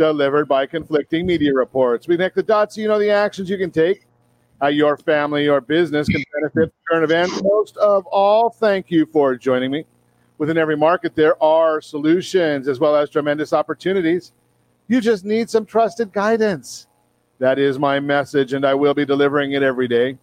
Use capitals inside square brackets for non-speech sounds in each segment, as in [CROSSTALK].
delivered by conflicting media reports. We connect the dots so you know the actions you can take, how your family or business can benefit from current events. Most of all, thank you for joining me. Within every market, there are solutions as well as tremendous opportunities. You just need some trusted guidance. That is my message, and I will be delivering it every day.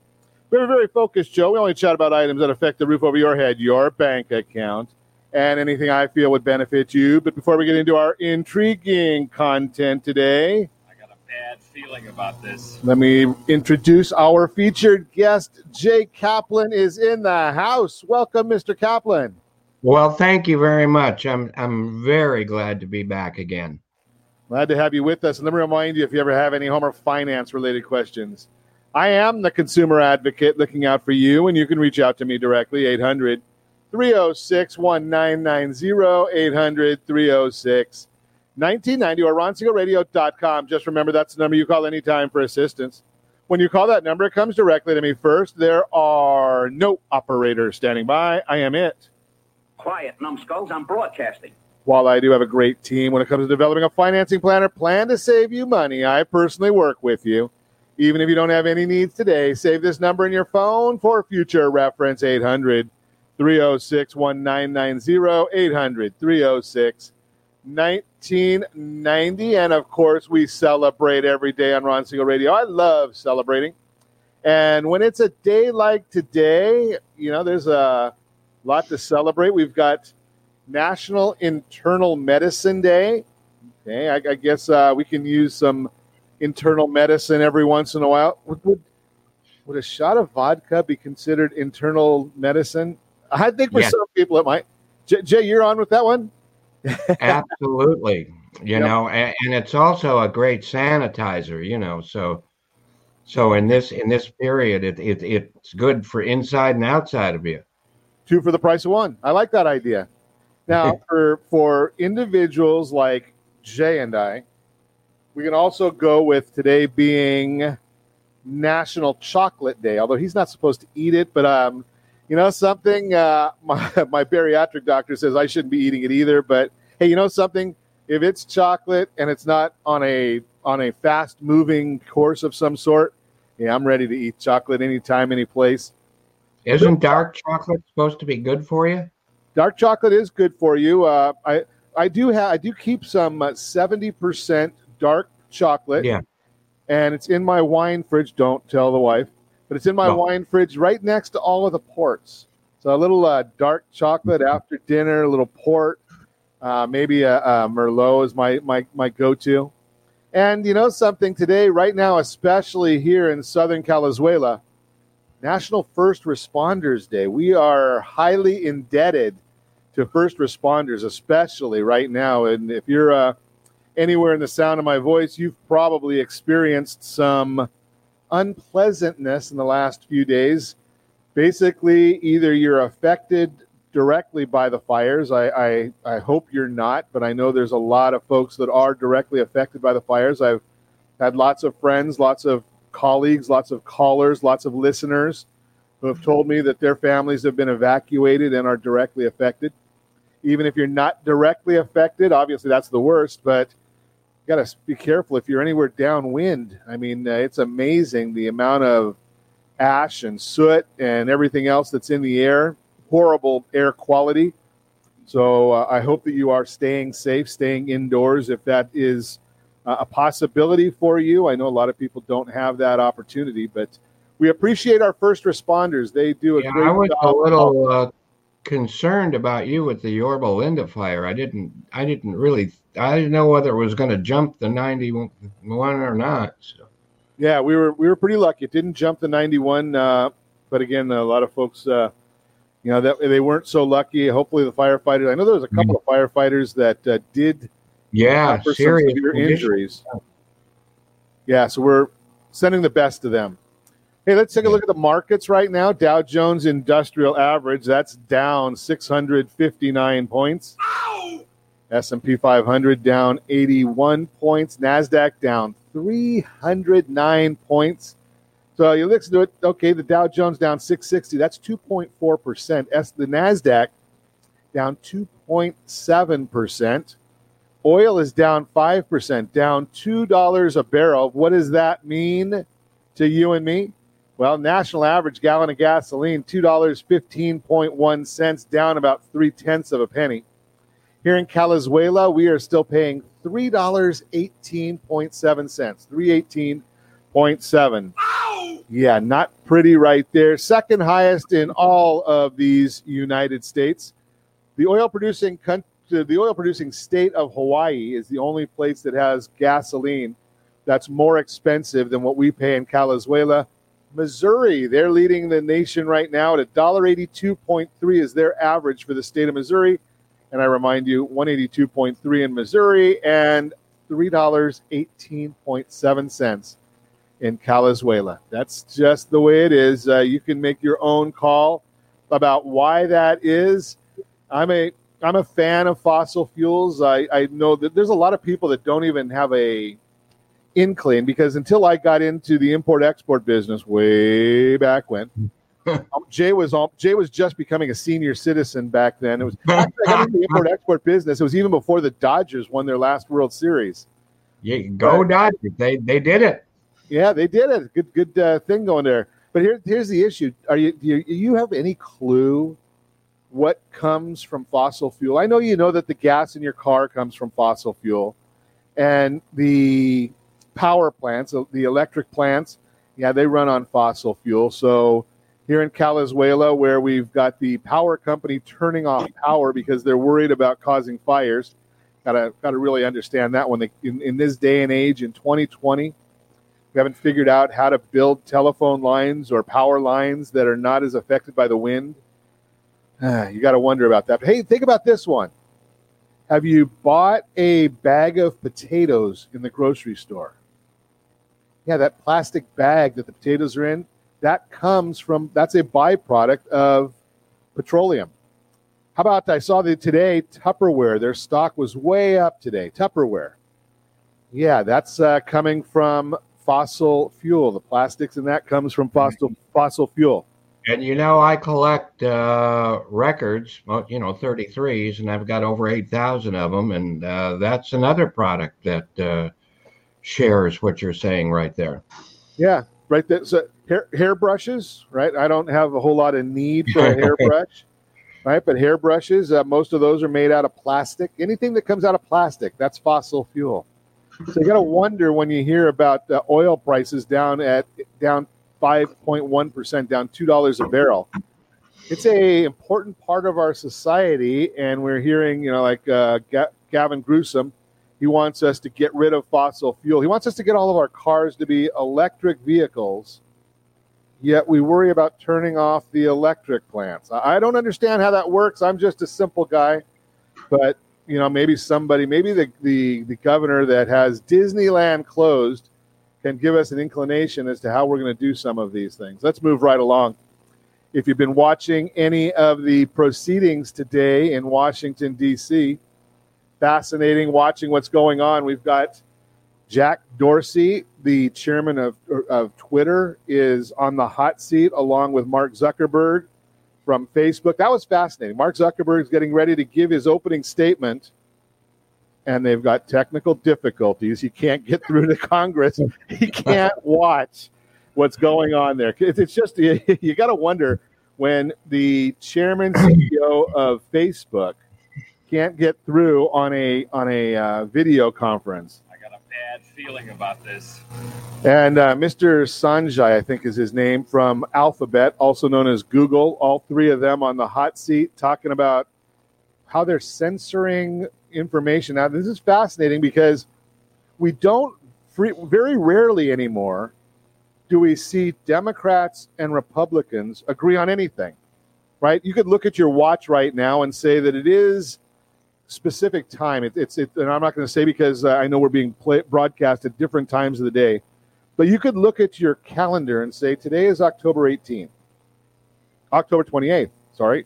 We're very focused, Joe. We only chat about items that affect the roof over your head, your bank account, and anything I feel would benefit you. But before we get into our intriguing content today, I got a bad feeling about this. let me introduce our featured guest. Jay Kaplan is in the house. Welcome, Mr. Kaplan. Well, thank you very much. I'm I'm very glad to be back again. Glad to have you with us. And let me remind you if you ever have any home or finance related questions, I am the consumer advocate looking out for you, and you can reach out to me directly 800 306 1990, 800 306 1990, or. Just remember that's the number you call anytime for assistance. When you call that number, it comes directly to me first. There are no operators standing by. I am it. Quiet, numbskulls. I'm broadcasting. While I do have a great team when it comes to developing a financing plan planner, plan to save you money. I personally work with you. Even if you don't have any needs today, save this number in your phone for future reference 800 306 1990, 800 306 1990. And of course, we celebrate every day on Ron Siegel Radio. I love celebrating. And when it's a day like today, you know, there's a lot to celebrate. We've got National Internal Medicine Day. Okay, I, I guess uh, we can use some internal medicine every once in a while. Would, would, would a shot of vodka be considered internal medicine? I think for Yes. some people it might. J- Jay, you're on with that one? Absolutely. You Yep. know, and, and it's also a great sanitizer, you know, so so in this in this period it, it it's good for inside and outside of you. Two for the price of one. I like that idea. Now, [LAUGHS] for for individuals like Jay and I, we can also go with today being National Chocolate Day. Although he's not supposed to eat it, but um, you know something. Uh, [LAUGHS] my my bariatric doctor says I shouldn't be eating it either. But hey, you know something? If it's chocolate and it's not on a on a fast moving course of some sort, yeah, I'm ready to eat chocolate anytime, any place. Isn't dark chocolate supposed to be good for you? dark chocolate is good for you. Uh, I I do have I do keep some seventy percent dark chocolate. Yeah. and it's in my wine fridge. Don't tell the wife, but it's in my No. wine fridge right next to all of the ports. So a little uh, dark chocolate after dinner, a little port, uh, maybe a, a Merlot is my my my go to. And you know something today, right now, especially here in Southern Calizuela, National First Responders Day. We are highly indebted to first responders, especially right now. And if you're uh, anywhere in the sound of my voice, you've probably experienced some unpleasantness in the last few days. Basically, either you're affected directly by the fires. I, I, I hope you're not, but I know there's a lot of folks that are directly affected by the fires. I've had lots of friends, lots of colleagues, lots of callers, lots of listeners who have told me that their families have been evacuated and are directly affected. Even if you're not directly affected, obviously that's the worst, but got to be careful if you're anywhere downwind. I mean, uh, it's amazing the amount of ash and soot and everything else that's in the air, horrible air quality. So uh, I hope that you are staying safe, staying indoors if that is uh, a possibility for you. I know a lot of people don't have that opportunity, but we appreciate our first responders. They do a Yeah, great I was job. a little uh, concerned about you with the Yorba Linda fire. I didn't I didn't really I didn't know whether it was going to jump the 91 or not. So. Yeah, we were we were pretty lucky. It didn't jump the 91, uh, but again, a lot of folks, uh, you know, that they weren't so lucky. Hopefully, the firefighters. I know there was a couple of firefighters that uh, did Yeah, serious severe injuries. Yeah, so we're sending the best to them. Hey, let's take a look at the markets right now. Dow Jones Industrial Average that's down 659 points. S&P 500 down 81 points. Nasdaq down 309 points. So you listen to it. Okay, the Dow Jones down 660. That's 2.4 percent. S the Nasdaq down 2.7 percent. Oil is down 5 percent, down two dollars a barrel. What does that mean to you and me? Well, national average gallon of gasoline two dollars fifteen point one cents, down about three tenths of a penny. Here in Calizuela, we are still paying three dollars eighteen point seven cents, three eighteen point seven. Yeah, not pretty right there. Second highest in all of these United States. The oil producing country, the oil producing state of Hawaii is the only place that has gasoline that's more expensive than what we pay in Calizuela. Missouri, they're leading the nation right now at $1.82.3 is their average for the state of Missouri. And I remind you, 182.3 in Missouri and $3.18.7 in Calizuela. That's just the way it is. Uh, you can make your own call about why that is. I'm a I'm a fan of fossil fuels. I, I know that there's a lot of people that don't even have a inkling because until I got into the import export business way back when, [LAUGHS] um, Jay was all, Jay was just becoming a senior citizen back then. It was actually, I got into the import export business. It was even before the Dodgers won their last World Series. Yeah, go Dodgers! They they did it. Yeah, they did it. Good good uh, thing going there. But here here's the issue. Are you do you, you have any clue what comes from fossil fuel? I know you know that the gas in your car comes from fossil fuel, and the power plants, the electric plants, yeah, they run on fossil fuel. So here in Calizuela, where we've got the power company turning off power because they're worried about causing fires, gotta gotta really understand that one. In, in this day and age, in 2020, we haven't figured out how to build telephone lines or power lines that are not as affected by the wind. [SIGHS] you got to wonder about that. But hey, think about this one. Have you bought a bag of potatoes in the grocery store? Yeah, that plastic bag that the potatoes are in, that comes from, that's a byproduct of petroleum. How about I saw that today, Tupperware, their stock was way up today. Tupperware. Yeah, that's uh, coming from fossil fuel. The plastics in that comes from fossil fossil fuel. And you know, I collect uh, records, you know, 33s, and I've got over 8,000 of them. And uh, that's another product that uh, shares what you're saying right there. Yeah, right there. So hair, hairbrushes, right? I don't have a whole lot of need for a [LAUGHS] hairbrush, right? But hairbrushes, uh, most of those are made out of plastic. Anything that comes out of plastic, that's fossil fuel. So you got to wonder when you hear about uh, oil prices down at down 5.1%, down $2 a barrel. It's a important part of our society, and we're hearing, you know, like uh, Ga- Gavin Newsom, he wants us to get rid of fossil fuel. He wants us to get all of our cars to be electric vehicles, yet we worry about turning off the electric plants. I don't understand how that works. I'm just a simple guy, but you know, maybe somebody, maybe the, the, the governor that has Disneyland closed can give us an inclination as to how we're going to do some of these things. Let's move right along. If you've been watching any of the proceedings today in Washington, D.C., fascinating watching what's going on. We've got Jack Dorsey, the chairman of, of Twitter, is on the hot seat along with Mark Zuckerberg from Facebook. That was fascinating. Mark Zuckerberg is getting ready to give his opening statement and they've got technical difficulties. He can't get through to Congress. He can't watch what's going on there. It's just [LAUGHS] you, got to wonder when the chairman CEO of Facebook can't get through on a on a uh, video conference. I got a bad feeling about this. And uh, Mr. Sanjay, I think is his name, from Alphabet, also known as Google. All three of them on the hot seat, talking about how they're censoring information. Now, this is fascinating because we don't free, very rarely anymore do we see Democrats and Republicans agree on anything, right? You could look at your watch right now and say that it is specific time. It, it's, it, and I'm not going to say because uh, I know we're being play, broadcast at different times of the day, But you could look at your calendar and say, today is October 18th, October 28th, sorry.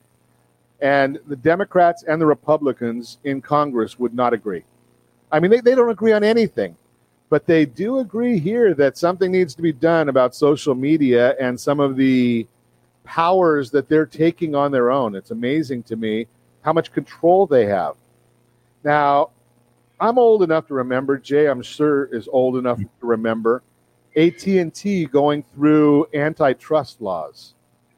And the Democrats and the Republicans in Congress would not agree. I mean, they, they don't agree on anything, but they do agree here that something needs to be done about social media and some of the powers that they're taking on their own. It's amazing to me how much control they have. Now, I'm old enough to remember. Jay, I'm sure, is old enough to remember AT&T going through antitrust laws.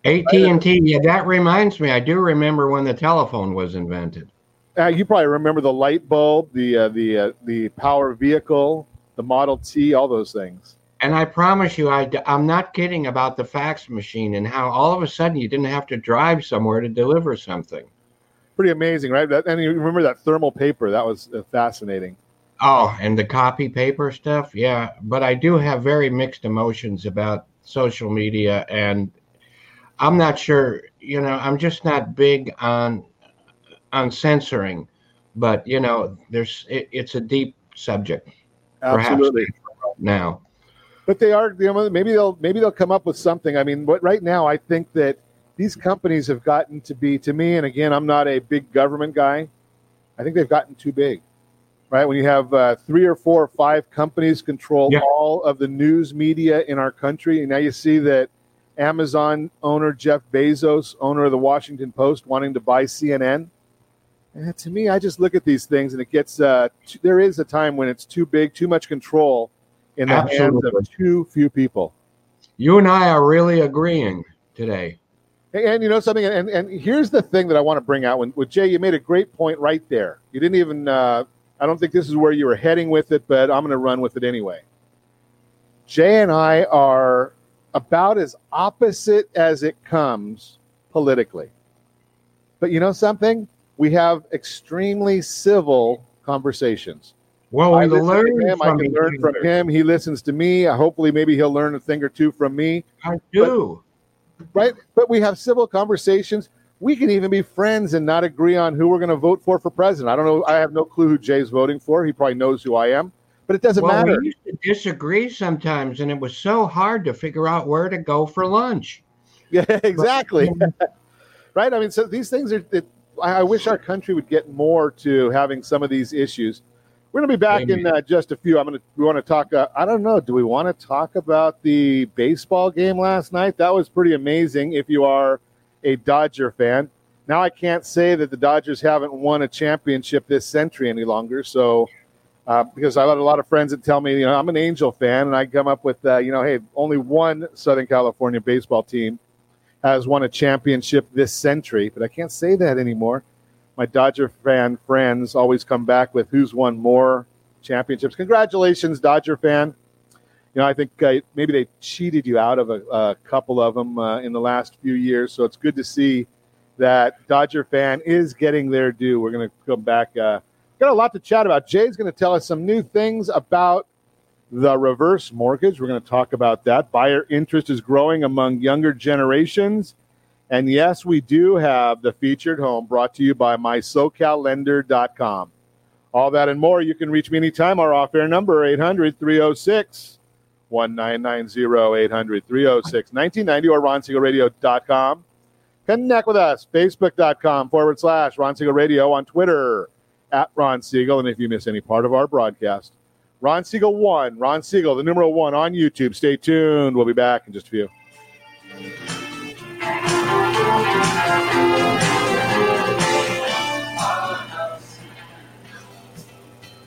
AT&T, yeah, that reminds me. I do remember when the telephone was invented. Uh, you probably remember the light bulb, the uh, the uh, the power vehicle, the Model T, all those things. And I promise you, I, I'm not kidding about the fax machine and how all of a sudden you didn't have to drive somewhere to deliver something. Pretty amazing, right? That, and you remember that thermal paper? That was uh, fascinating. Oh, and the copy paper stuff, yeah. But I do have very mixed emotions about social media, and I'm not sure. You know, I'm just not big on on censoring. But you know, there's it, it's a deep subject. Absolutely. Now, but they are. You know, maybe they'll maybe they'll come up with something. I mean, but right now, I think that these companies have gotten to be to me. And again, I'm not a big government guy. I think they've gotten too big right? When you have uh, three or four or five companies control Yeah. all of the news media in our country, and now you see that Amazon owner Jeff Bezos, owner of the Washington Post, wanting to buy CNN. And to me, I just look at these things, and it gets uh, t- there is a time when it's too big, too much control in the hands of too few people. you and I are really agreeing today. And, and you know something, and, and here's the thing that I want to bring out. When with Jay, you made a great point right there. You didn't even. Uh, I don't think this is where you were heading with it, but I'm going to run with it anyway. Jay and I are about as opposite as it comes politically. But you know something? We have extremely civil conversations. Well, I we learn him. I can learn from him. He listens to me. Hopefully, maybe he'll learn a thing or two from me. I do. Right? But we have civil conversations. We can even be friends and not agree on who we're going to vote for for president. I don't know. I have no clue who Jay's voting for. He probably knows who I am, but it doesn't well, matter. we used to disagree sometimes, and it was so hard to figure out where to go for lunch. [LAUGHS] Yeah, exactly. [LAUGHS] right? I mean, so these things are. It, I I wish our country would get more to having some of these issues. We're going to be back in uh, just a few. I'm going to. We want to talk. Uh, I don't know. Do we want to talk about the baseball game last night? That was pretty amazing. If you are a Dodger fan, now I can't say that the Dodgers haven't won a championship this century any longer. So. Uh, because I've had a lot of friends that tell me, you know, I'm an Angel fan, and I come up with, uh, you know, hey, only one Southern California baseball team has won a championship this century, but I can't say that anymore. My Dodger fan friends always come back with who's won more championships. Congratulations, Dodger fan. You know, I think uh, maybe they cheated you out of a, a couple of them uh, in the last few years, so it's good to see that Dodger fan is getting their due. We're going to come back. Uh, got a lot to chat about. Jay's going to tell us some new things about the reverse mortgage. We're going to talk about that. Buyer interest is growing among younger generations. And yes, we do have the featured home brought to you by mysocallender.com. All that and more, you can reach me anytime. Our off air number 800 306 1990 800 306 1990 or. Connect with us, facebook.com forward slash Ron Siegel Radio on Twitter at Ron Siegel. And if you miss any part of our broadcast, Ron Siegel 1, Ron Siegel, the numeral 1 on YouTube. Stay tuned. We'll be back in just a few.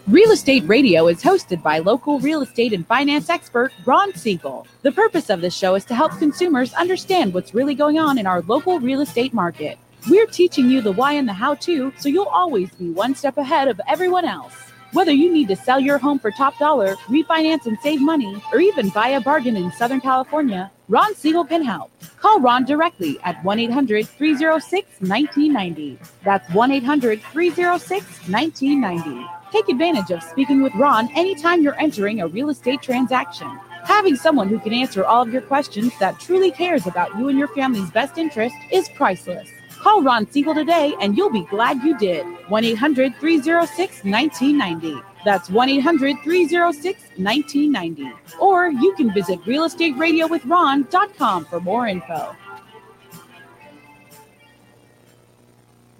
Real Estate Radio is hosted by local real estate and finance expert Ron Siegel. The purpose of this show is to help consumers understand what's really going on in our local real estate market. We're teaching you the why and the how to so you'll always be one step ahead of everyone else. Whether you need to sell your home for top dollar, refinance and save money, or even buy a bargain in Southern California, Ron Siegel can help. Call Ron directly at 1 800 306 1990. That's 1 800 306 1990. Take advantage of speaking with Ron anytime you're entering a real estate transaction. Having someone who can answer all of your questions that truly cares about you and your family's best interest is priceless. Call Ron Siegel today and you'll be glad you did. 1 800 306 1990. That's 1 800 306 1990. Or you can visit realestateradio.with.ron.com for more info.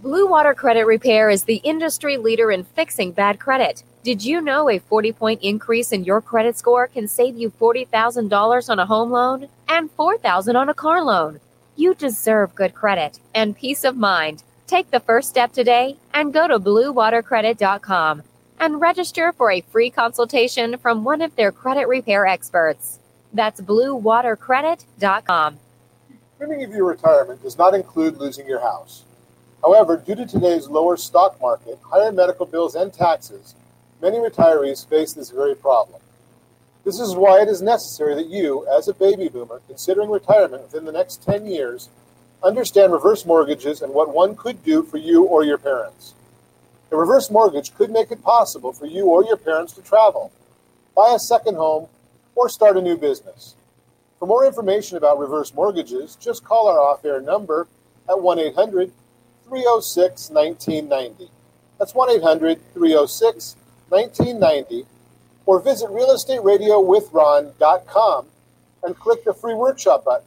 Blue Water Credit Repair is the industry leader in fixing bad credit. Did you know a 40 point increase in your credit score can save you $40,000 on a home loan and $4,000 on a car loan? You deserve good credit and peace of mind. Take the first step today and go to bluewatercredit.com and register for a free consultation from one of their credit repair experts. That's bluewatercredit.com. Dreaming of your retirement does not include losing your house. However, due to today's lower stock market, higher medical bills, and taxes, many retirees face this very problem. This is why it is necessary that you, as a baby boomer considering retirement within the next 10 years, understand reverse mortgages and what one could do for you or your parents. A reverse mortgage could make it possible for you or your parents to travel, buy a second home, or start a new business. For more information about reverse mortgages, just call our off air number at 1 800 306 1990. That's 1 800 306 1990. Or visit realestateradiowithron.com and click the free workshop button.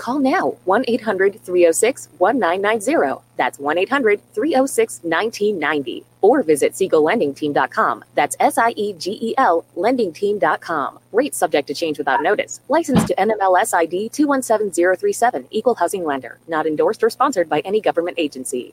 Call now 1 800 306 1990. That's 1 800 306 1990. Or visit SiegelLendingTeam.com. That's S I E G E L LendingTeam.com. Rates subject to change without notice. Licensed to NMLS ID 217037, Equal Housing Lender. Not endorsed or sponsored by any government agency.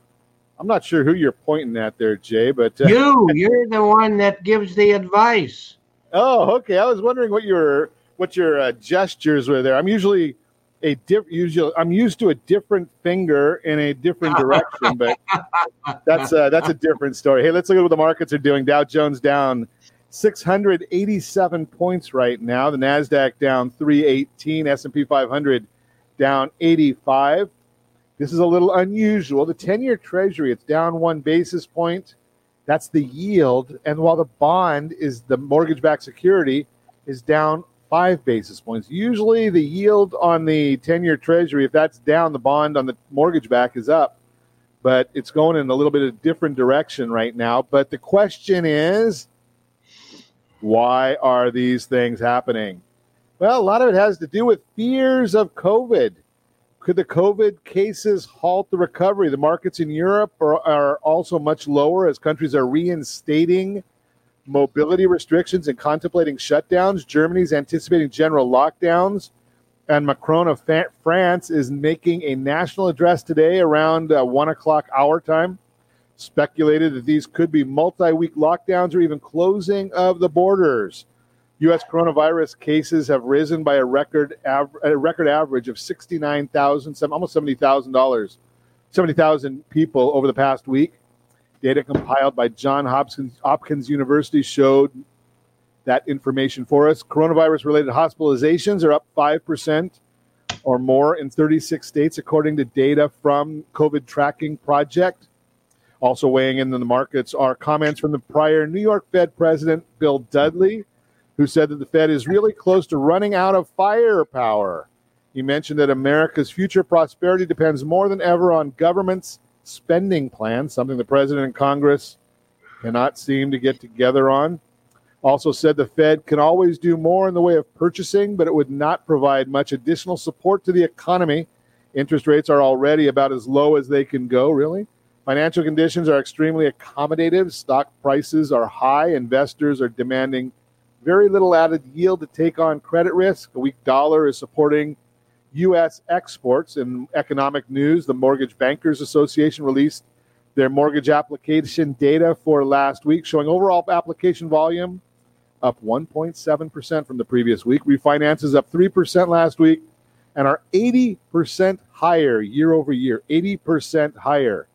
I'm not sure who you're pointing at there, Jay, but uh, you, you're the one that gives the advice. Oh, okay. I was wondering what your what your uh, gestures were there. I'm usually a diff- usually I'm used to a different finger in a different [LAUGHS] direction, but that's uh, that's a different story. Hey, let's look at what the markets are doing. Dow Jones down 687 points right now. The Nasdaq down 318. S&P 500 down 85. This is a little unusual. The 10 year treasury, it's down one basis point. That's the yield. And while the bond is the mortgage backed security, is down five basis points. Usually the yield on the 10 year treasury, if that's down, the bond on the mortgage back is up. But it's going in a little bit of different direction right now. But the question is why are these things happening? Well, a lot of it has to do with fears of COVID. Could the COVID cases halt the recovery? The markets in Europe are, are, also much lower as countries are reinstating mobility restrictions and contemplating shutdowns. Germany's anticipating general lockdowns. And Macron of France is making a national address today around uh, one o'clock hour time. Speculated that these could be multi week lockdowns or even closing of the borders. U.S. coronavirus cases have risen by a record av- a record average of 69,000, almost 70,000 dollars, 70,000 people over the past week. Data compiled by John Hopkins, Hopkins University showed that information for us. Coronavirus related hospitalizations are up 5% or more in 36 states, according to data from COVID Tracking Project. Also weighing in on the markets are comments from the prior New York Fed President Bill Dudley, who said that the Fed is really close to running out of firepower. He mentioned that America's future prosperity depends more than ever on government's spending plans, something the president and Congress cannot seem to get together on. Also said the Fed can always do more in the way of purchasing, but it would not provide much additional support to the economy. Interest rates are already about as low as they can go, really. Financial conditions are extremely accommodative. Stock prices are high. Investors are demanding very little added yield to take on credit risk. A weak dollar is supporting U.S. exports. In economic news, the Mortgage Bankers Association released their mortgage application data for last week, showing overall application volume up 1.7% from the previous week. Refinances up 3% last week and are 80% higher year over year. 80% higher.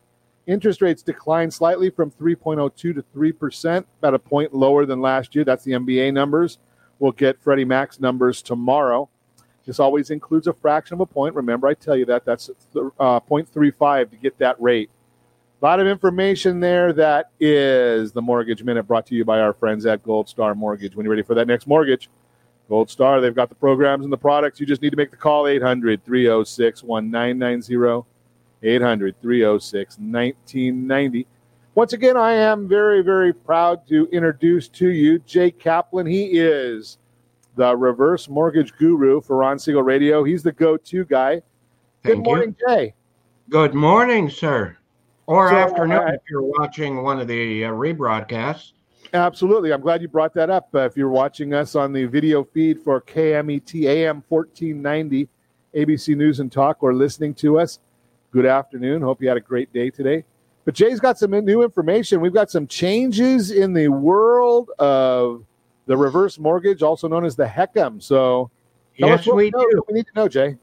Interest rates declined slightly from 3.02 to 3%, about a point lower than last year. That's the MBA numbers. We'll get Freddie Mac's numbers tomorrow. This always includes a fraction of a point. Remember, I tell you that. That's uh, 0.35 to get that rate. A lot of information there. That is the Mortgage Minute brought to you by our friends at Gold Star Mortgage. When you're ready for that next mortgage, Gold Star, they've got the programs and the products. You just need to make the call 800 306 1990. 800 306 1990. Once again, I am very, very proud to introduce to you Jay Kaplan. He is the reverse mortgage guru for Ron Siegel Radio. He's the go to guy. Good Thank morning, you. Jay. Good morning, sir. Or So, afternoon uh, if you're watching one of the uh, rebroadcasts. Absolutely. I'm glad you brought that up. Uh, if you're watching us on the video feed for KMET AM 1490, ABC News and Talk, or listening to us, good afternoon. Hope you had a great day today. But Jay's got some new information. We've got some changes in the world of the reverse mortgage, also known as the HECM. So Yes, we know- do. we need to know, Jay.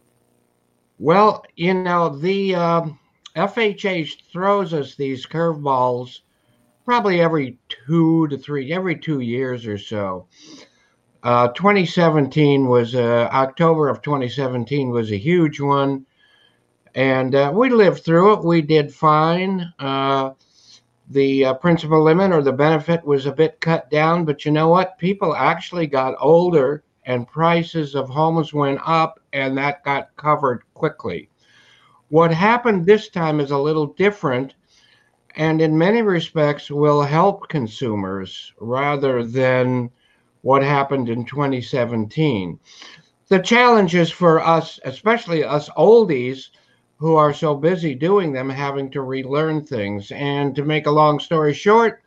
Well, you know, the um, FHA throws us these curveballs probably every two to three, every two years or so. Uh, 2017 was, uh, October of 2017 was a huge one. And uh, we lived through it. We did fine. Uh, the uh, principal limit or the benefit was a bit cut down, but you know what? People actually got older and prices of homes went up, and that got covered quickly. What happened this time is a little different, and in many respects will help consumers rather than what happened in 2017. The challenge is for us, especially us oldies who are so busy doing them, having to relearn things. And to make a long story short,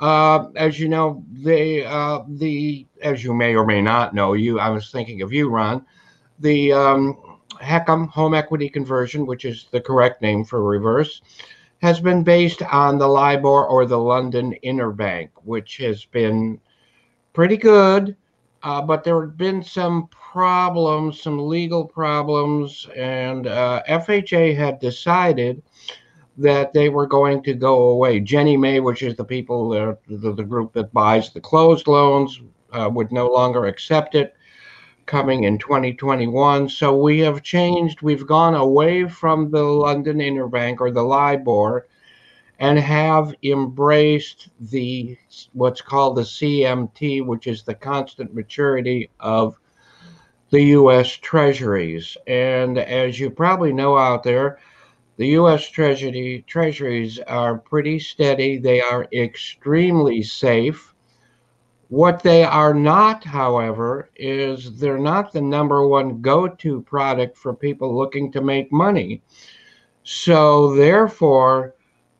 uh, as you know, the uh, the as you may or may not know, you I was thinking of you, Ron. The um, HECM home equity conversion, which is the correct name for reverse, has been based on the LIBOR or the London Interbank, which has been pretty good. Uh, but there had been some problems, some legal problems, and uh, FHA had decided that they were going to go away. Ginnie Mae, which is the people, uh, the, the group that buys the closed loans, uh, would no longer accept it coming in 2021. So we have changed. We've gone away from the London Interbank or the LIBOR and have embraced the what's called the CMT, which is the constant maturity of the U.S. Treasuries. And as you probably know out there, the U.S. Treasury Treasuries are pretty steady. They are extremely safe. What they are not, however, is they're not the number one go-to product for people looking to make money. So therefore,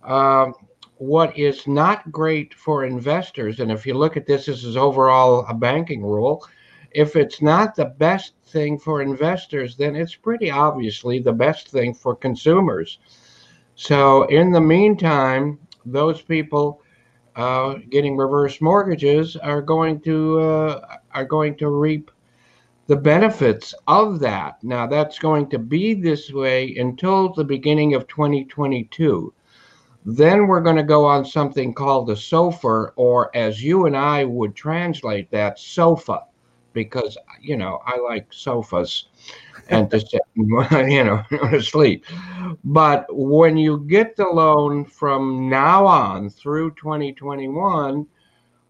um, what is not great for investors, and if you look at this, this is overall a banking rule. If it's not the best thing for investors, then it's pretty obviously the best thing for consumers. So, in the meantime, those people uh, getting reverse mortgages are going to uh, are going to reap the benefits of that. Now, that's going to be this way until the beginning of 2022. Then we're going to go on something called the sofa, or as you and I would translate that, SOFA, because you know I like sofas and to sit, [LAUGHS] you know, [LAUGHS] to sleep. But when you get the loan from now on through 2021,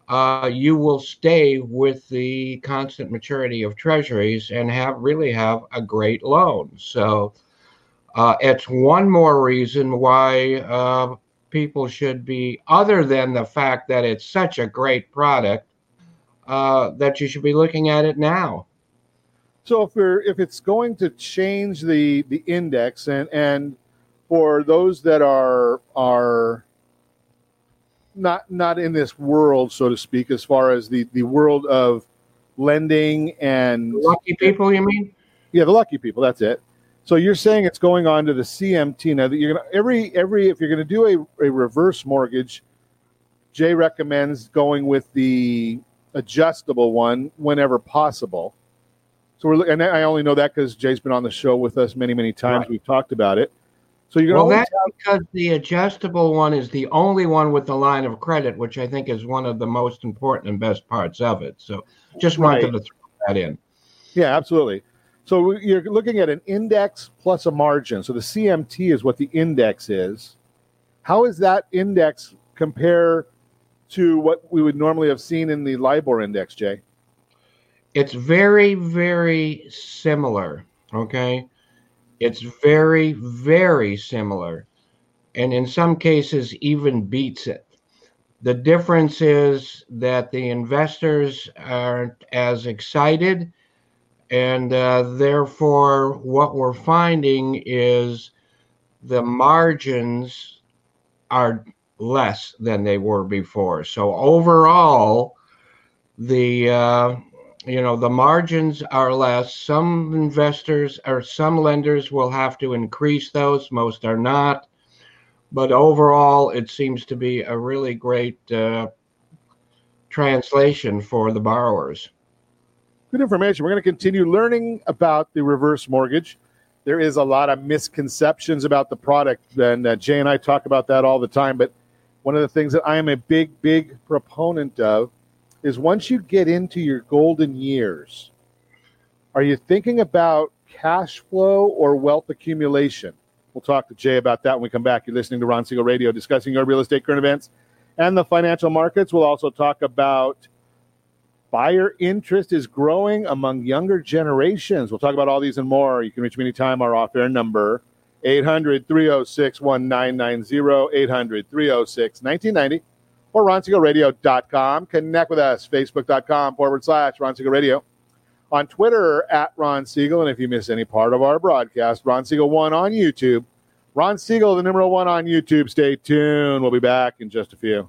uh, you will stay with the constant maturity of treasuries and have really have a great loan. So uh, it's one more reason why uh, people should be, other than the fact that it's such a great product, uh, that you should be looking at it now. So if we're if it's going to change the the index and and for those that are are not not in this world, so to speak, as far as the the world of lending and lucky people, you mean? Yeah, the lucky people. That's it. So you're saying it's going on to the CMT now that you're gonna every every if you're gonna do a, a reverse mortgage, Jay recommends going with the adjustable one whenever possible. So we're and I only know that because Jay's been on the show with us many many times. Right. We've talked about it. So you're Well, that's because the adjustable one is the only one with the line of credit, which I think is one of the most important and best parts of it. So just wanted Right. to throw that in. Yeah, absolutely. So you're looking at an index plus a margin. So the CMT is what the index is. How does that index compare to what we would normally have seen in the LIBOR index, Jay? It's very, very similar. Okay. It's very, very similar. And in some cases, even beats it. The difference is that the investors aren't as excited. And uh, therefore, what we're finding is the margins are less than they were before. So overall, the uh, you know the margins are less. Some investors or some lenders will have to increase those. Most are not. But overall, it seems to be a really great uh, translation for the borrowers. Good information. We're going to continue learning about the reverse mortgage. There is a lot of misconceptions about the product, and uh, Jay and I talk about that all the time. But one of the things that I am a big, big proponent of is once you get into your golden years, are you thinking about cash flow or wealth accumulation? We'll talk to Jay about that when we come back. You're listening to Ron Siegel Radio discussing your real estate current events and the financial markets. We'll also talk about buyer interest is growing among younger generations. We'll talk about all these and more. You can reach me anytime. Our off air number 800 306 1990, 800 306 1990, or ronsiegelradio.com. Connect with us, facebook.com forward slash Ron Radio. On Twitter at Ron Siegel. And if you miss any part of our broadcast, Ron Siegel 1 on YouTube. Ron Siegel, the number one on YouTube. Stay tuned. We'll be back in just a few.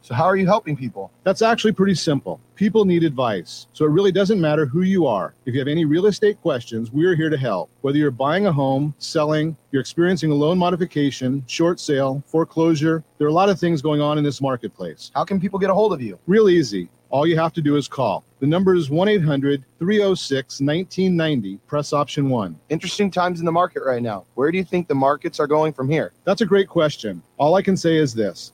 So, how are you helping people? That's actually pretty simple. People need advice. So, it really doesn't matter who you are. If you have any real estate questions, we're here to help. Whether you're buying a home, selling, you're experiencing a loan modification, short sale, foreclosure, there are a lot of things going on in this marketplace. How can people get a hold of you? Real easy. All you have to do is call. The number is 1 800 306 1990. Press option 1. Interesting times in the market right now. Where do you think the markets are going from here? That's a great question. All I can say is this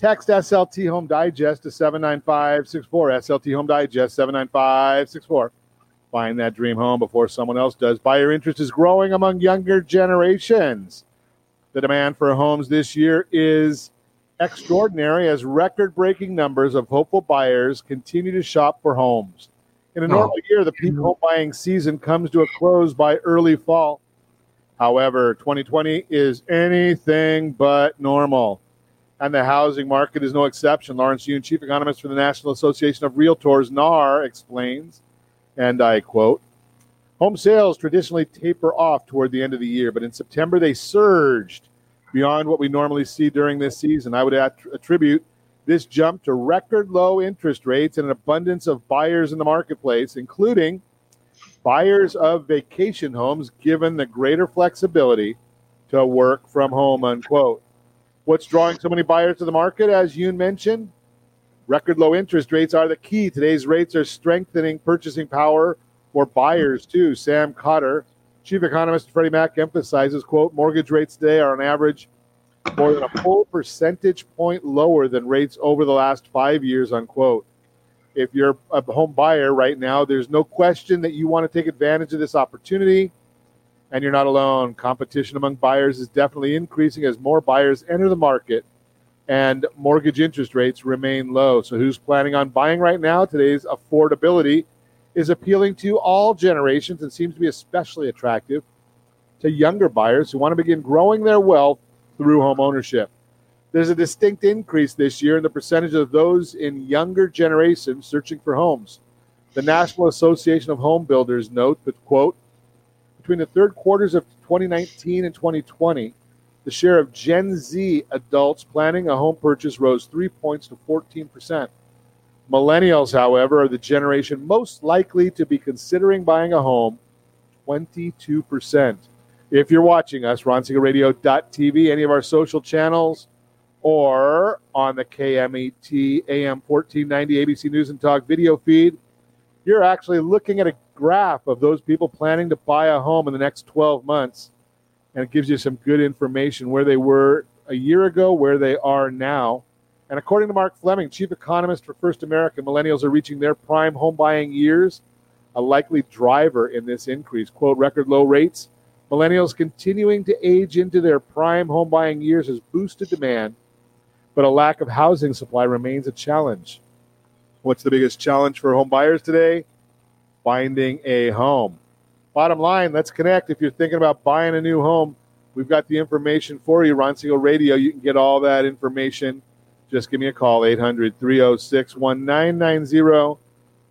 Text SLT Home Digest to 79564. SLT Home Digest 79564. Find that dream home before someone else does. Buyer interest is growing among younger generations. The demand for homes this year is extraordinary as record breaking numbers of hopeful buyers continue to shop for homes. In a oh. normal year, the peak home buying season comes to a close by early fall. However, 2020 is anything but normal and the housing market is no exception. Lawrence Yun, chief economist for the National Association of Realtors, NAR, explains, and I quote Home sales traditionally taper off toward the end of the year, but in September they surged beyond what we normally see during this season. I would attribute this jump to record low interest rates and an abundance of buyers in the marketplace, including buyers of vacation homes, given the greater flexibility to work from home, unquote. What's drawing so many buyers to the market, as Yun mentioned? Record low interest rates are the key. Today's rates are strengthening purchasing power for buyers too. Sam Khater, chief economist Freddie Mac, emphasizes, "quote Mortgage rates today are on average more than a full percentage point lower than rates over the last five years." Unquote. If you're a home buyer right now, there's no question that you want to take advantage of this opportunity and you're not alone. Competition among buyers is definitely increasing as more buyers enter the market and mortgage interest rates remain low. So, who's planning on buying right now? Today's affordability is appealing to all generations and seems to be especially attractive to younger buyers who want to begin growing their wealth through home ownership. There's a distinct increase this year in the percentage of those in younger generations searching for homes. The National Association of Home Builders note that, quote, between the third quarters of 2019 and 2020, the share of Gen Z adults planning a home purchase rose three points to 14%. Millennials, however, are the generation most likely to be considering buying a home, 22%. If you're watching us, ronsiegelradio.tv, any of our social channels, or on the KMET AM 1490 ABC News and Talk video feed, you're actually looking at a graph of those people planning to buy a home in the next 12 months. And it gives you some good information where they were a year ago, where they are now. And according to Mark Fleming, chief economist for First American, millennials are reaching their prime home buying years, a likely driver in this increase. Quote, record low rates. Millennials continuing to age into their prime home buying years has boosted demand, but a lack of housing supply remains a challenge. What's the biggest challenge for home buyers today? Finding a home. Bottom line, let's connect. If you're thinking about buying a new home, we've got the information for you. Ron Siegel Radio, you can get all that information. Just give me a call, 800 306 1990,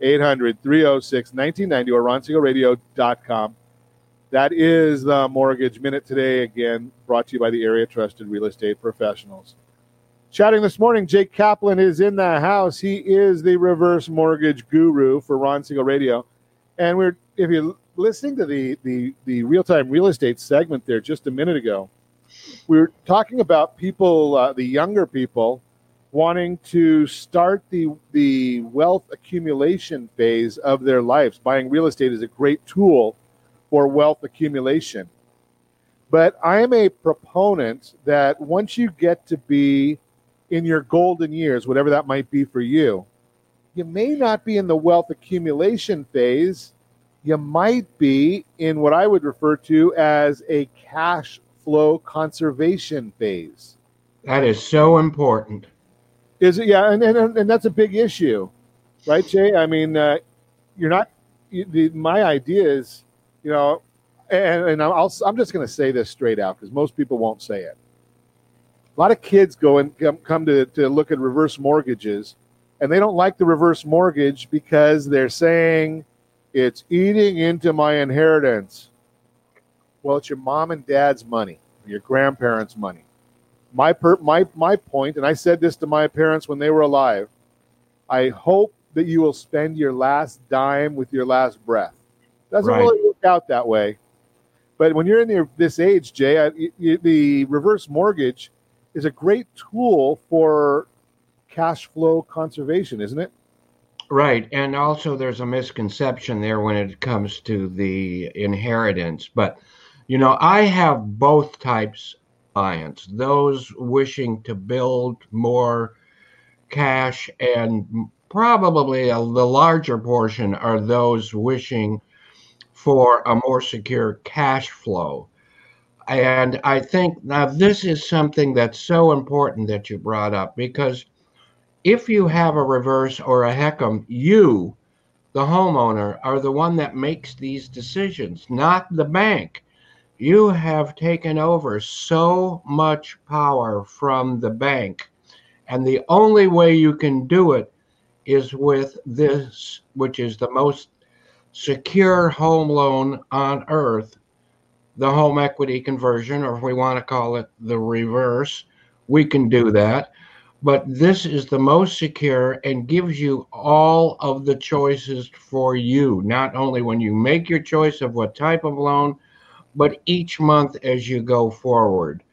800 306 1990, or ronsiegelradio.com. That is the Mortgage Minute today, again, brought to you by the area trusted real estate professionals. Chatting this morning, Jay Kaplan is in the house. He is the reverse mortgage guru for Ron Siegel Radio. And we're if you're listening to the the the real time real estate segment there just a minute ago, we were talking about people, uh, the younger people, wanting to start the the wealth accumulation phase of their lives. Buying real estate is a great tool for wealth accumulation. But I am a proponent that once you get to be in your golden years, whatever that might be for you, you may not be in the wealth accumulation phase. You might be in what I would refer to as a cash flow conservation phase. That is so important. Is it? Yeah, and and, and that's a big issue, right, Jay? I mean, uh, you're not. You, the, my idea is, you know, and, and I'll, I'm just going to say this straight out because most people won't say it. A lot of kids go and come, come to, to look at reverse mortgages, and they don't like the reverse mortgage because they're saying it's eating into my inheritance. Well, it's your mom and dad's money, your grandparents' money. My per, my my point, and I said this to my parents when they were alive. I hope that you will spend your last dime with your last breath. Doesn't Right. really work out that way. But when you're in your, this age, Jay, I, y- y- the reverse mortgage is a great tool for cash flow conservation, isn't it? Right. And also, there's a misconception there when it comes to the inheritance. But, you know, I have both types clients those wishing to build more cash, and probably a, the larger portion are those wishing for a more secure cash flow. And I think now this is something that's so important that you brought up because if you have a reverse or a HECM, you, the homeowner, are the one that makes these decisions, not the bank. You have taken over so much power from the bank. And the only way you can do it is with this, which is the most secure home loan on earth, the home equity conversion, or if we want to call it the reverse, we can do that. But this is the most secure and gives you all of the choices for you, not only when you make your choice of what type of loan, but each month as you go forward.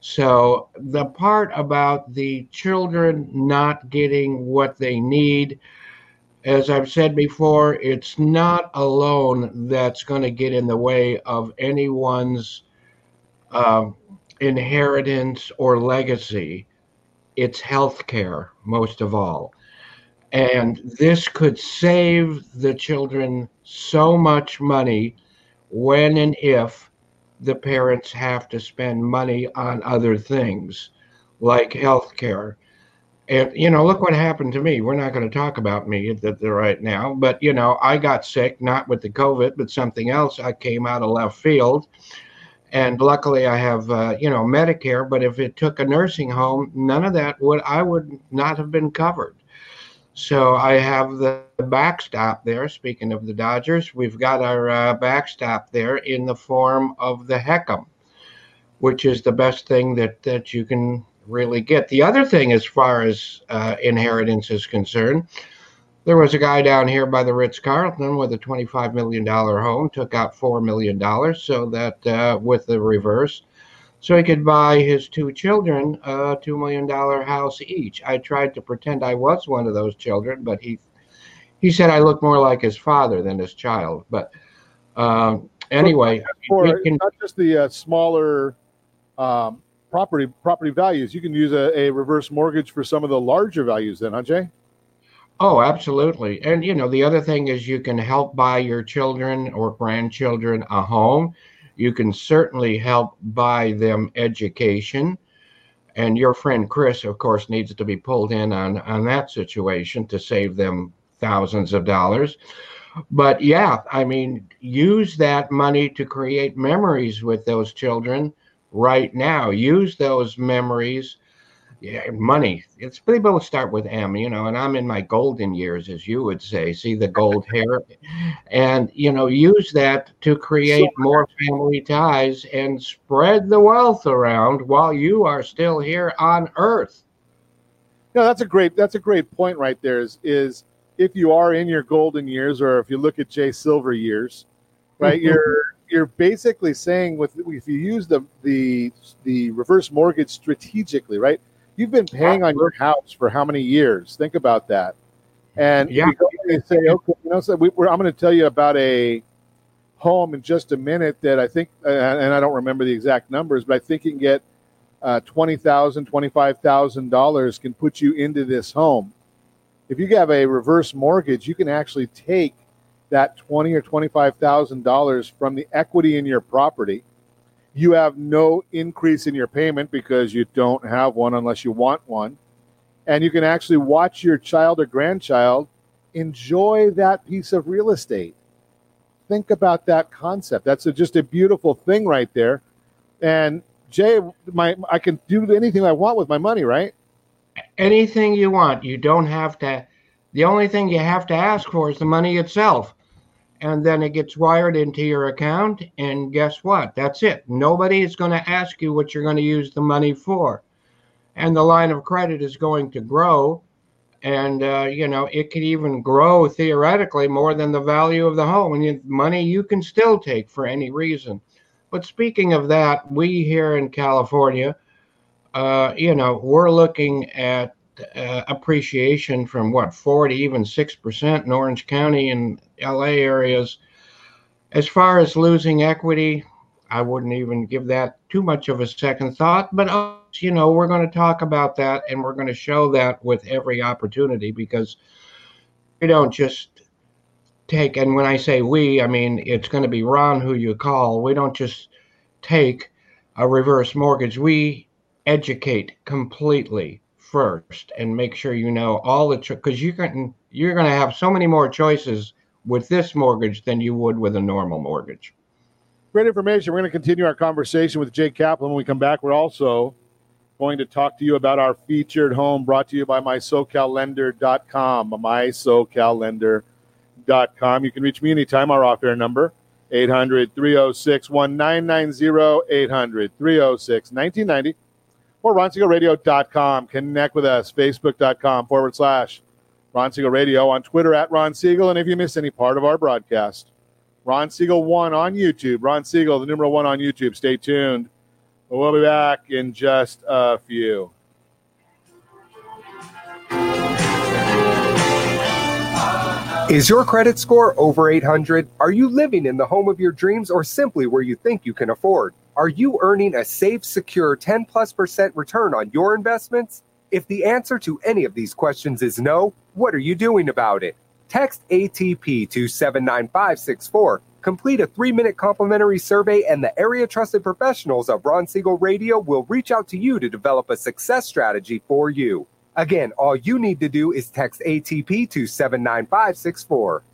So, the part about the children not getting what they need, as I've said before, it's not a loan that's going to get in the way of anyone's um, inheritance or legacy. It's health care, most of all. And this could save the children so much money when and if the parents have to spend money on other things like health care. And, you know, look what happened to me. We're not going to talk about me right now, but, you know, I got sick, not with the COVID, but something else. I came out of left field. And luckily, I have, uh, you know, Medicare. But if it took a nursing home, none of that would, I would not have been covered. So I have the backstop there. Speaking of the Dodgers, we've got our uh, backstop there in the form of the HECM, which is the best thing that that you can really get. The other thing, as far as uh, inheritance is concerned, there was a guy down here by the Ritz Carlton with a twenty-five million dollar home, took out four million dollars, so that uh, with the reverse, so he could buy his two children a two million dollar house each. I tried to pretend I was one of those children, but he he said I look more like his father than his child. But um, anyway, For can- not just the uh, smaller um, property property values, you can use a, a reverse mortgage for some of the larger values. Then, huh, Jay? Oh, absolutely. And you know, the other thing is you can help buy your children or grandchildren a home. You can certainly help buy them education. And your friend Chris, of course, needs to be pulled in on, on that situation to save them thousands of dollars. But yeah, I mean, use that money to create memories with those children right now. Use those memories yeah, money. It's they both start with M, you know, and I'm in my golden years, as you would say. See the gold [LAUGHS] hair, and you know, use that to create more family ties and spread the wealth around while you are still here on Earth. No, that's a great that's a great point right there. Is is if you are in your golden years, or if you look at Jay Silver years, right? Mm-hmm. you're you're basically saying with if you use the the the reverse mortgage strategically, right? You've been paying on your house for how many years? Think about that. And Yeah. you go in and say, okay, you know, so we, we're, I'm going to tell you about a home in just a minute that I think, uh, and I don't remember the exact numbers, but I think you can get uh, twenty thousand, twenty-five thousand dollars can put you into this home. If you have a reverse mortgage, you can actually take that twenty or twenty-five thousand dollars from the equity in your property. You have no increase in your payment because you don't have one unless you want one, and you can actually watch your child or grandchild enjoy that piece of real estate. Think about that concept. That's a, just a beautiful thing right there. And Jay, my I can do anything I want with my money, right? anything you want. You don't have to. The only thing you have to ask for is the money itself. And then it gets wired into your account. And guess what? That's it. Nobody is going to ask you what you're going to use the money for. And the line of credit is going to grow. And, uh, you know, it could even grow theoretically more than the value of the home. And you, money you can still take for any reason. But speaking of that, we here in California, uh, you know, we're looking at uh, appreciation from what 40, even six percent in Orange County and LA areas. As far as losing equity, I wouldn't even give that too much of a second thought. But uh, you know, we're going to talk about that, and we're going to show that with every opportunity because we don't just take. And when I say we, I mean it's going to be Ron who you call. We don't just take a reverse mortgage. We educate completely first and make sure you know all the because you can you're going to have so many more choices with this mortgage than you would with a normal mortgage. Great information. We're going to continue our conversation with Jay Kaplan when we come back. We're also going to talk to you about our featured home brought to you by mysocallender.com. Mysocallender.com. You can reach me anytime. Our off air number 800 306 1990, 800 306 1990, or ronsiegelradio.com. Connect with us, facebook.com forward slash Ron Siegel Radio, on Twitter at Ron Siegel. And if you miss any part of our broadcast, Ron Siegel 1 on YouTube. Ron Siegel, the number one on YouTube. Stay tuned. We'll be back in just a few. Is your credit score over 800? Are you living in the home of your dreams or simply where you think you can afford? Are you earning a safe, secure 10 plus percent return on your investments? If the answer to any of these questions is no, what are you doing about it? Text ATP to 79564. Complete a three minute complimentary survey, and the area trusted professionals of Ron Siegel Radio will reach out to you to develop a success strategy for you. Again, all you need to do is text ATP to 79564.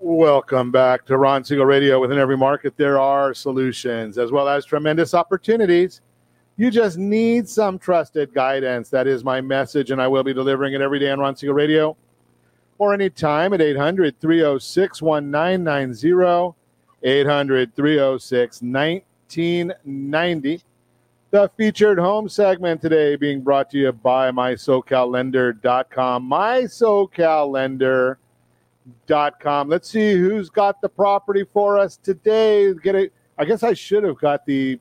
Welcome back to Ron Siegel Radio. Within every market, there are solutions as well as tremendous opportunities. You just need some trusted guidance. That is my message, and I will be delivering it every day on Ron Siegel Radio or anytime at 800 306 1990. 800 306 1990. The featured home segment today being brought to you by. MySoCalLender.com dot com. Let's see who's got the property for us today. Get it. I guess I should have got the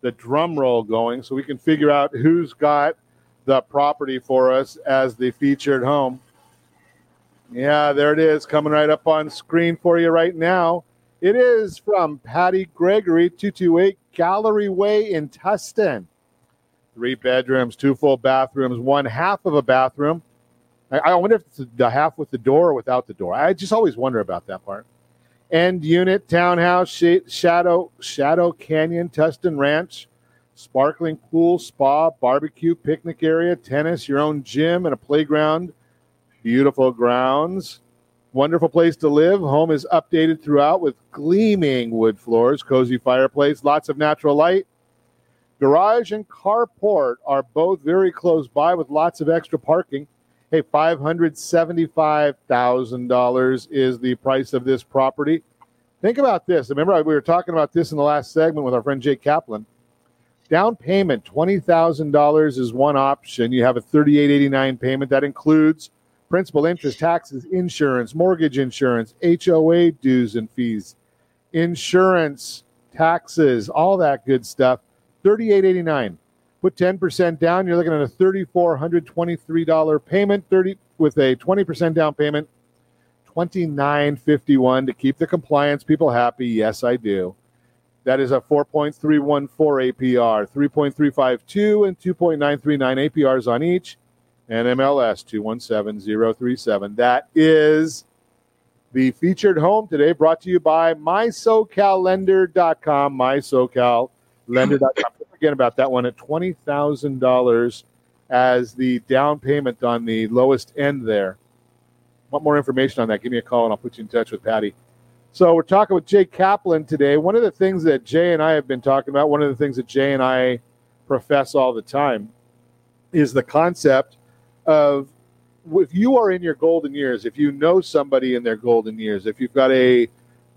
the drum roll going so we can figure out who's got the property for us as the featured home. Yeah, there it is, coming right up on screen for you right now. It is from Patty Gregory, 228 Gallery Way in Tustin. Three bedrooms, two full bathrooms, one half of a bathroom. I, wonder if it's the half with the door or without the door. I just always wonder about that part. End unit, townhouse, sh- shadow, Shadow Canyon, Tustin Ranch, sparkling pool, spa, barbecue, picnic area, tennis, your own gym, and a playground. Beautiful grounds. Wonderful place to live. Home is updated throughout with gleaming wood floors, cozy fireplace, lots of natural light. Garage and carport are both very close by with lots of extra parking. Hey, $575,000 is the price of this property. Think about this. Remember, we were talking about this in the last segment with our friend Jay Kaplan. Down payment, $20,000 is one option. You have a $38.89 payment that includes principal, interest, taxes, insurance, mortgage insurance, HOA dues and fees, insurance, taxes, all that good stuff. $38.89. Put 10% down, you're looking at a $3,423 payment, 30 with a 20% down payment, 29.51 to keep the compliance people happy. Yes, I do. That is a 4.314 APR, 3.352 and 2.939 APRs on each, NMLS 217037. That is the featured home today, brought to you by MySoCalLender.com, MySoCalLender.com. About that one at $20,000 as the down payment on the lowest end there. Want more information on that? Give me a call and I'll put you in touch with Patty. So we're talking with Jay Kaplan today. One of the things that Jay and I have been talking about, one of the things that Jay and I profess all the time, is the concept of if you are in your golden years, if you know somebody in their golden years, if you've got a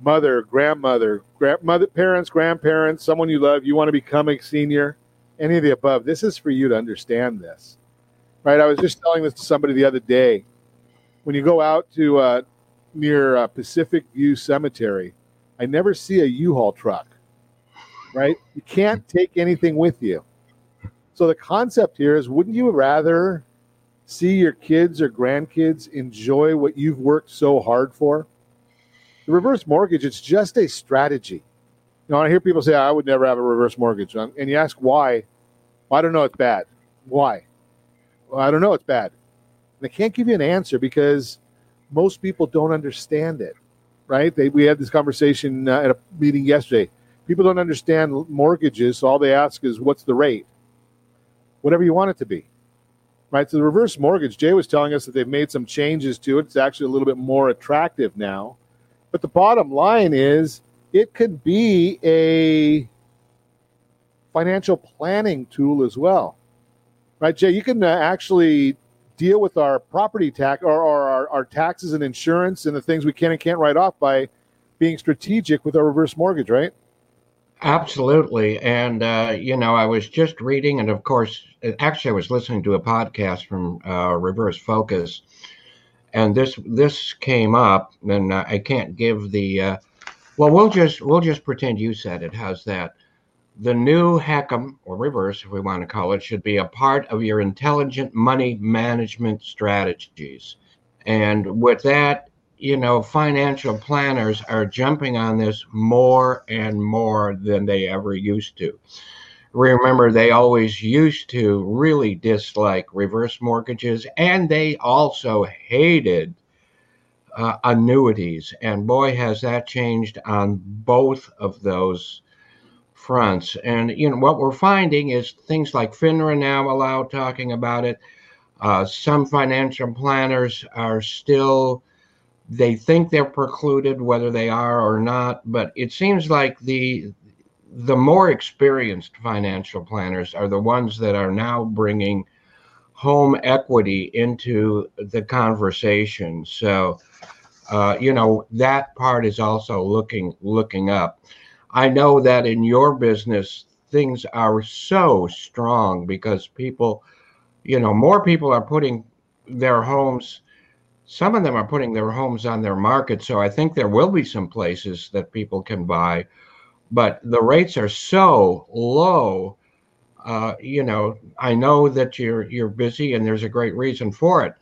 mother, grandmother, grandmother, parents, grandparents, someone you love, you want to become a senior, any of the above, this is for you to understand this. Right? I was just telling this to somebody the other day. When you go out to uh, near uh, Pacific View Cemetery, I never see a U-Haul truck. Right? You can't take anything with you. So the concept here is wouldn't you rather see your kids or grandkids enjoy what you've worked so hard for? The reverse mortgage, it's just a strategy. You know, I hear people say, I would never have a reverse mortgage. And you ask why. Well, I don't know, it's bad. Why? Well, I don't know, it's bad. And they can't give you an answer because most people don't understand it, right? They, we had this conversation uh, at a meeting yesterday. people don't understand mortgages, so all they ask is, "What's the rate?" Whatever you want it to be, right? So the reverse mortgage, Jay was telling us that they've made some changes to it. It's actually a little bit more attractive now. But the bottom line is, it could be a financial planning tool as well, right? Jay, you can uh, actually deal with our property tax or, or our, our taxes and insurance and the things we can and can't write off by being strategic with our reverse mortgage, right? Absolutely. And, uh, you know, I was just reading, and of course, actually, I was listening to a podcast from uh, Reverse Focus, and this this came up, and I can't give the. Uh, well, we'll just we'll just pretend you said it. How's that? The new HECM, or reverse, if we want to call it, should be a part of your intelligent money management strategies. And with that, you know, financial planners are jumping on this more and more than they ever used to. Remember, they always used to really dislike reverse mortgages, and they also hated uh, annuities. And boy, has that changed on both of those fronts. And you know what we're finding is things like FINRA now allow talking about it. Uh, some financial planners are still they think they're precluded whether they are or not but it seems like the the more experienced financial planners are the ones that are now bringing home equity into the conversation so uh, you know that part is also looking looking up i know that in your business things are so strong because people you know more people are putting their homes some of them are putting their homes on their market. So I think there will be some places that people can buy, but the rates are so low. Uh, you know, I know that you're you're busy, and there's a great reason for it.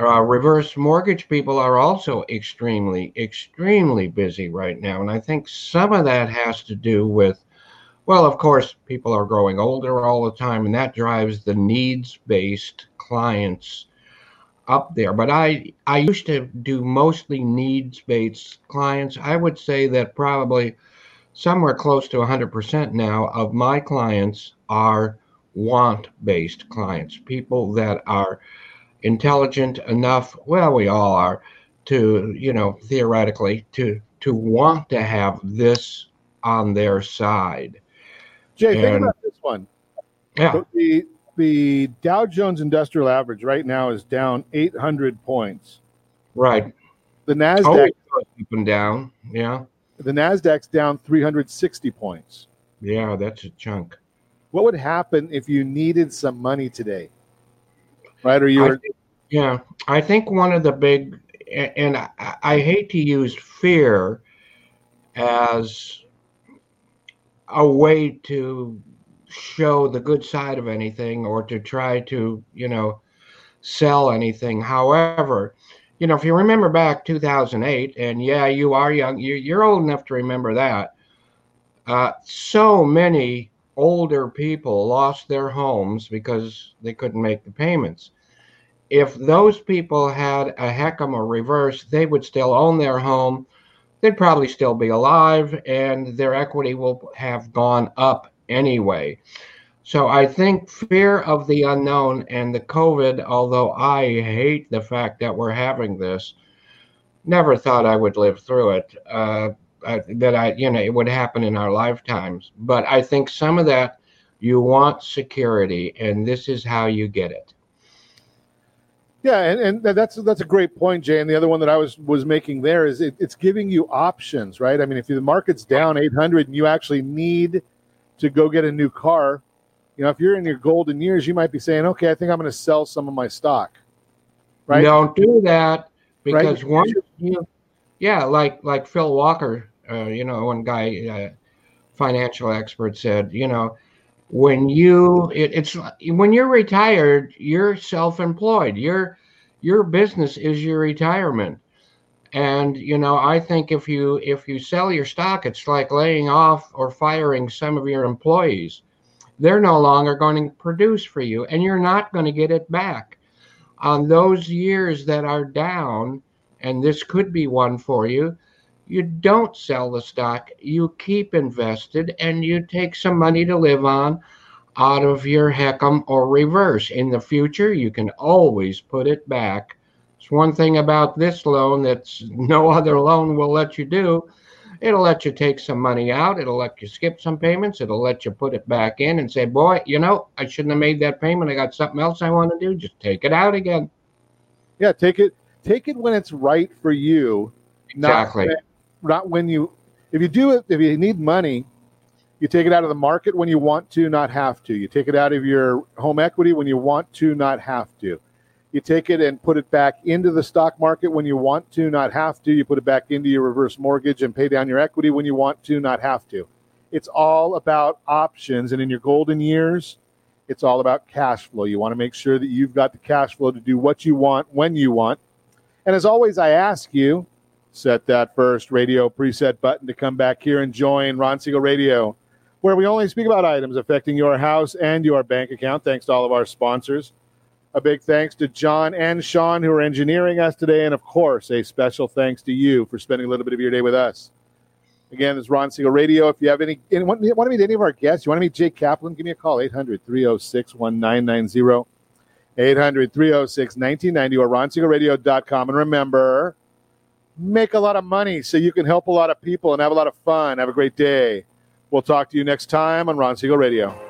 Uh, reverse mortgage people are also extremely, extremely busy right now, and I think some of that has to do with, well, of course, people are growing older all the time, and that drives the needs-based clients up there. But I I used to do mostly needs based clients. I would say that probably somewhere close to 100% now of my clients are want based clients, people that are intelligent enough. Well, we all are to you know theoretically to to want to have this on their side. Jay, and, think about this one. Yeah. So the the Dow Jones Industrial Average right now is down 800 points. Right. The Nasdaq oh, up and down. Yeah. The Nasdaq's down 360 points. Yeah, that's a chunk. What would happen if you needed some money today? Right? Or you were... think, yeah, I think one of the big, and I, I hate to use fear as a way to show the good side of anything or to try to, you know, sell anything. However, you know, if you remember back 2008, and yeah, you are young, you're old enough to remember that. Uh, so many older people lost their homes because they couldn't make the payments. If those people had a or reverse, they would still own their home. They'd probably still be alive, and their equity will have gone up anyway. So I think fear of the unknown and the COVID, although I hate the fact that we're having this, never thought I would live through it. Uh, I, that I, you know, it would happen in our lifetimes. But I think some of that you want security, and this is how you get it. Yeah, and, and that's that's a great point, Jay. And the other one that I was was making there is it, it's giving you options, right? I mean, if the market's down 800 and you actually need to go get a new car, you know, if you're in your golden years, you might be saying, okay, I think I'm going to sell some of my stock. Right? Don't do that because right? once you, yeah, like like Phil Walker, uh, you know, one guy, uh, financial expert said, you know, when you it, it's when you're retired, you're self-employed. Your your business is your retirement and you know i think if you if you sell your stock it's like laying off or firing some of your employees they're no longer going to produce for you and you're not going to get it back on those years that are down and this could be one for you you don't sell the stock, you keep invested, and you take some money to live on out of your HECM or reverse. In the future, you can always put it back. It's one thing about this loan that's no [LAUGHS] other loan will let you do. It'll let you take some money out. It'll let you skip some payments. It'll let you put it back in and say, boy, you know, I shouldn't have made that payment. I got something else I want to do. Just take it out again. Yeah, take it take it when it's right for you. Exactly. Not, not when you if you do it if you need money, you take it out of the market when you want to, not have to. You take it out of your home equity when you want to, not have to. You take it and put it back into the stock market when you want to, not have to. You put it back into your reverse mortgage and pay down your equity when you want to, not have to. It's all about options. And in your golden years, it's all about cash flow. You want to make sure that you've got the cash flow to do what you want when you want. And as always, I ask you, set that first radio preset button to come back here and join Ron Siegel Radio, where we only speak about items affecting your house and your bank account. Thanks to all of our sponsors. A big thanks to John and Sean who are engineering us today. And of course, a special thanks to you for spending a little bit of your day with us. Again, this is Ron Siegel Radio. If you have any, any want, want to meet any of our guests, you want to meet Jay Kaplan, give me a call, 800 306 1990. 800 306 1990 or ronsiegelradio.com. And remember, make a lot of money so you can help a lot of people and have a lot of fun. Have a great day. We'll talk to you next time on Ron Siegel Radio.